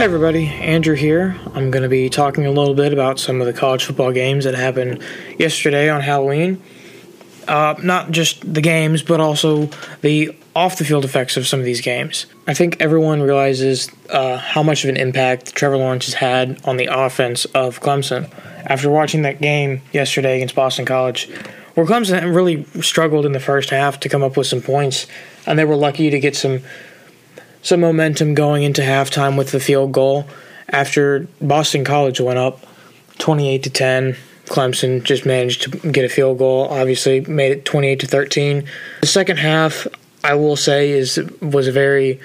Hey everybody, Andrew here. I'm going to be talking a little bit about some of the college football games that happened yesterday on Halloween. Uh, not just the games, but also the off the field effects of some of these games. I think everyone realizes uh, how much of an impact Trevor Lawrence has had on the offense of Clemson. After watching that game yesterday against Boston College, where Clemson really struggled in the first half to come up with some points, and they were lucky to get some some momentum going into halftime with the field goal after Boston College went up 28 to 10. Clemson just managed to get a field goal. Obviously, made it 28 to 13. The second half, I will say, is was a very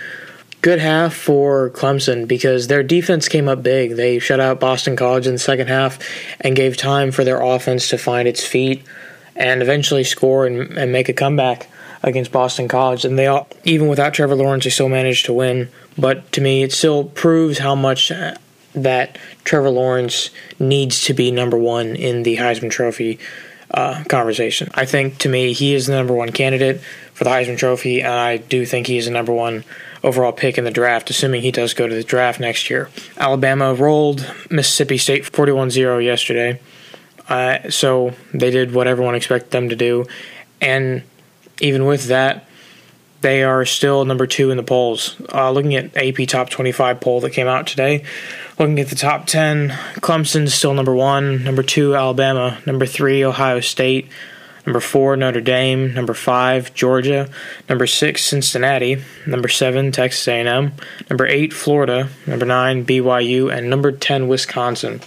good half for Clemson because their defense came up big. They shut out Boston College in the second half and gave time for their offense to find its feet and eventually score and, and make a comeback against Boston College, and they all, even without Trevor Lawrence, they still managed to win. But to me, it still proves how much uh, that Trevor Lawrence needs to be number one in the Heisman Trophy uh, conversation. I think to me, he is the number one candidate for the Heisman Trophy, and I do think he is the number one overall pick in the draft, assuming he does go to the draft next year. Alabama rolled Mississippi State 41 0 yesterday. Uh, so they did what everyone expected them to do. And even with that, they are still number two in the polls. Uh, looking at AP Top 25 poll that came out today, looking at the top 10, Clemson's still number one, number two, Alabama, number three, Ohio State, number four, Notre Dame, number five, Georgia, number six, Cincinnati, number seven, Texas A&M, number eight, Florida, number nine, BYU, and number 10, Wisconsin.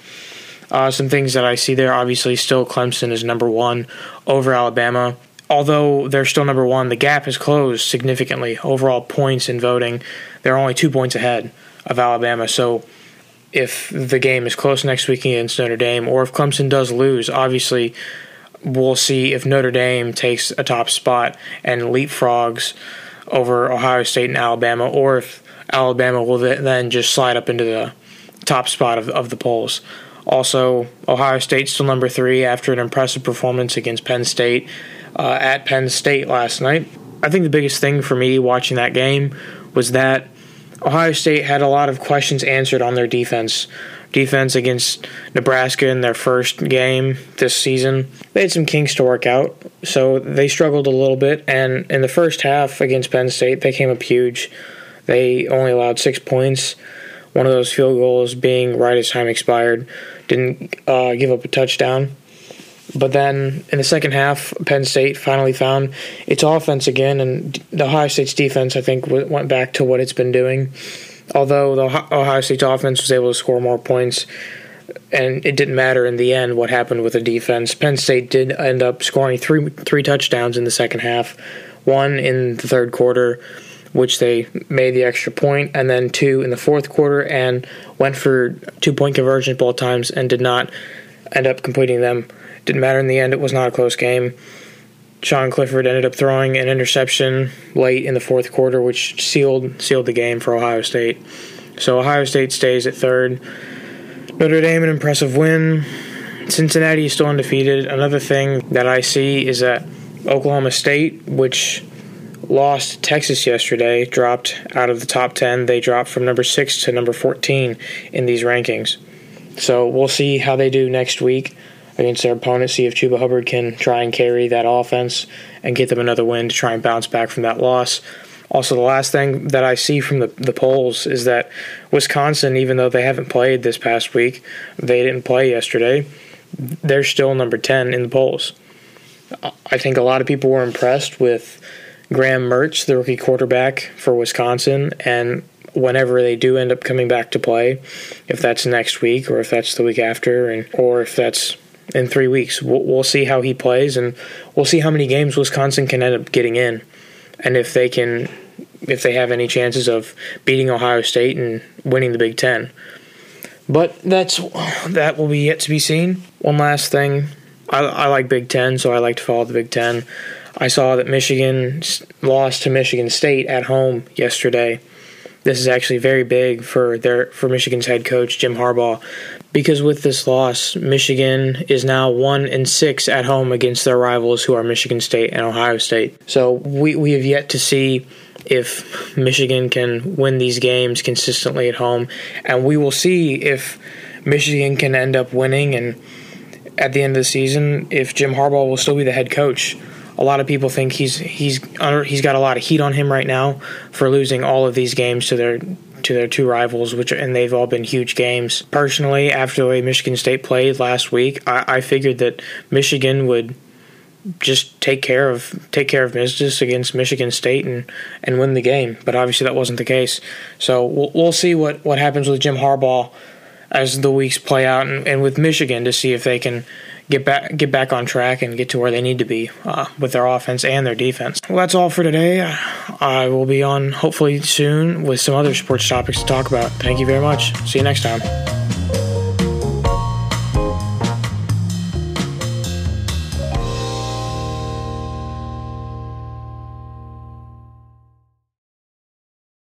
Uh, some things that I see there, obviously, still Clemson is number one over Alabama although they're still number one, the gap has closed significantly. Overall points in voting, they're only two points ahead of Alabama. So if the game is close next week against Notre Dame, or if Clemson does lose, obviously we'll see if Notre Dame takes a top spot and leapfrogs over Ohio State and Alabama, or if Alabama will then just slide up into the top spot of, of the polls. Also, Ohio State still number three after an impressive performance against Penn State uh, at Penn State last night. I think the biggest thing for me watching that game was that Ohio State had a lot of questions answered on their defense. Defense against Nebraska in their first game this season. They had some kinks to work out, so they struggled a little bit. And in the first half against Penn State, they came up huge. They only allowed six points. One of those field goals being right as time expired. Didn't uh, give up a touchdown. But then in the second half, Penn State finally found its offense again, and the Ohio State's defense, I think, went back to what it's been doing. Although the Ohio State's offense was able to score more points, and it didn't matter in the end what happened with the defense. Penn State did end up scoring three three touchdowns in the second half, one in the third quarter, which they made the extra point, and then two in the fourth quarter, and went for two point conversions both times and did not end up completing them. Didn't matter in the end. It was not a close game. Sean Clifford ended up throwing an interception late in the fourth quarter, which sealed sealed the game for Ohio State. So Ohio State stays at third. Notre Dame an impressive win. Cincinnati is still undefeated. Another thing that I see is that Oklahoma State, which lost Texas yesterday, dropped out of the top 10. They dropped from number 6 to number 14 in these rankings. So we'll see how they do next week against their opponent, see if Chuba Hubbard can try and carry that offense and get them another win to try and bounce back from that loss. Also, the last thing that I see from the, the polls is that Wisconsin, even though they haven't played this past week, they didn't play yesterday, they're still number 10 in the polls. I think a lot of people were impressed with Graham Mertz, the rookie quarterback for Wisconsin, and whenever they do end up coming back to play, if that's next week or if that's the week after, and or if that's in three weeks. We'll, we'll see how he plays, and we'll see how many games Wisconsin can end up getting in, and if they can, if they have any chances of beating Ohio State and winning the Big Ten. But that's that will be yet to be seen. One last thing, I, I like Big Ten, so I like to follow the Big Ten. I saw that Michigan lost to Michigan State at home yesterday. This is actually very big for their for Michigan's head coach Jim Harbaugh because with this loss, Michigan is now one and six at home against their rivals, who are Michigan State and Ohio State. So we we have yet to see if Michigan can win these games consistently at home, and we will see if Michigan can end up winning and at the end of the season if Jim Harbaugh will still be the head coach. A lot of people think he's he's he's got a lot of heat on him right now for losing all of these games to their to their two rivals, which and they've all been huge games. Personally, after the way Michigan State played last week, I, I figured that Michigan would just take care of take care of business against Michigan State and, and win the game. But obviously that wasn't the case. So we'll, we'll see what, what happens with Jim Harbaugh as the weeks play out, and, and with Michigan to see if they can get back get back on track and get to where they need to be uh, with their offense and their defense. Well, that's all for today. I will be on hopefully soon with some other sports topics to talk about. Thank you very much. See you next time.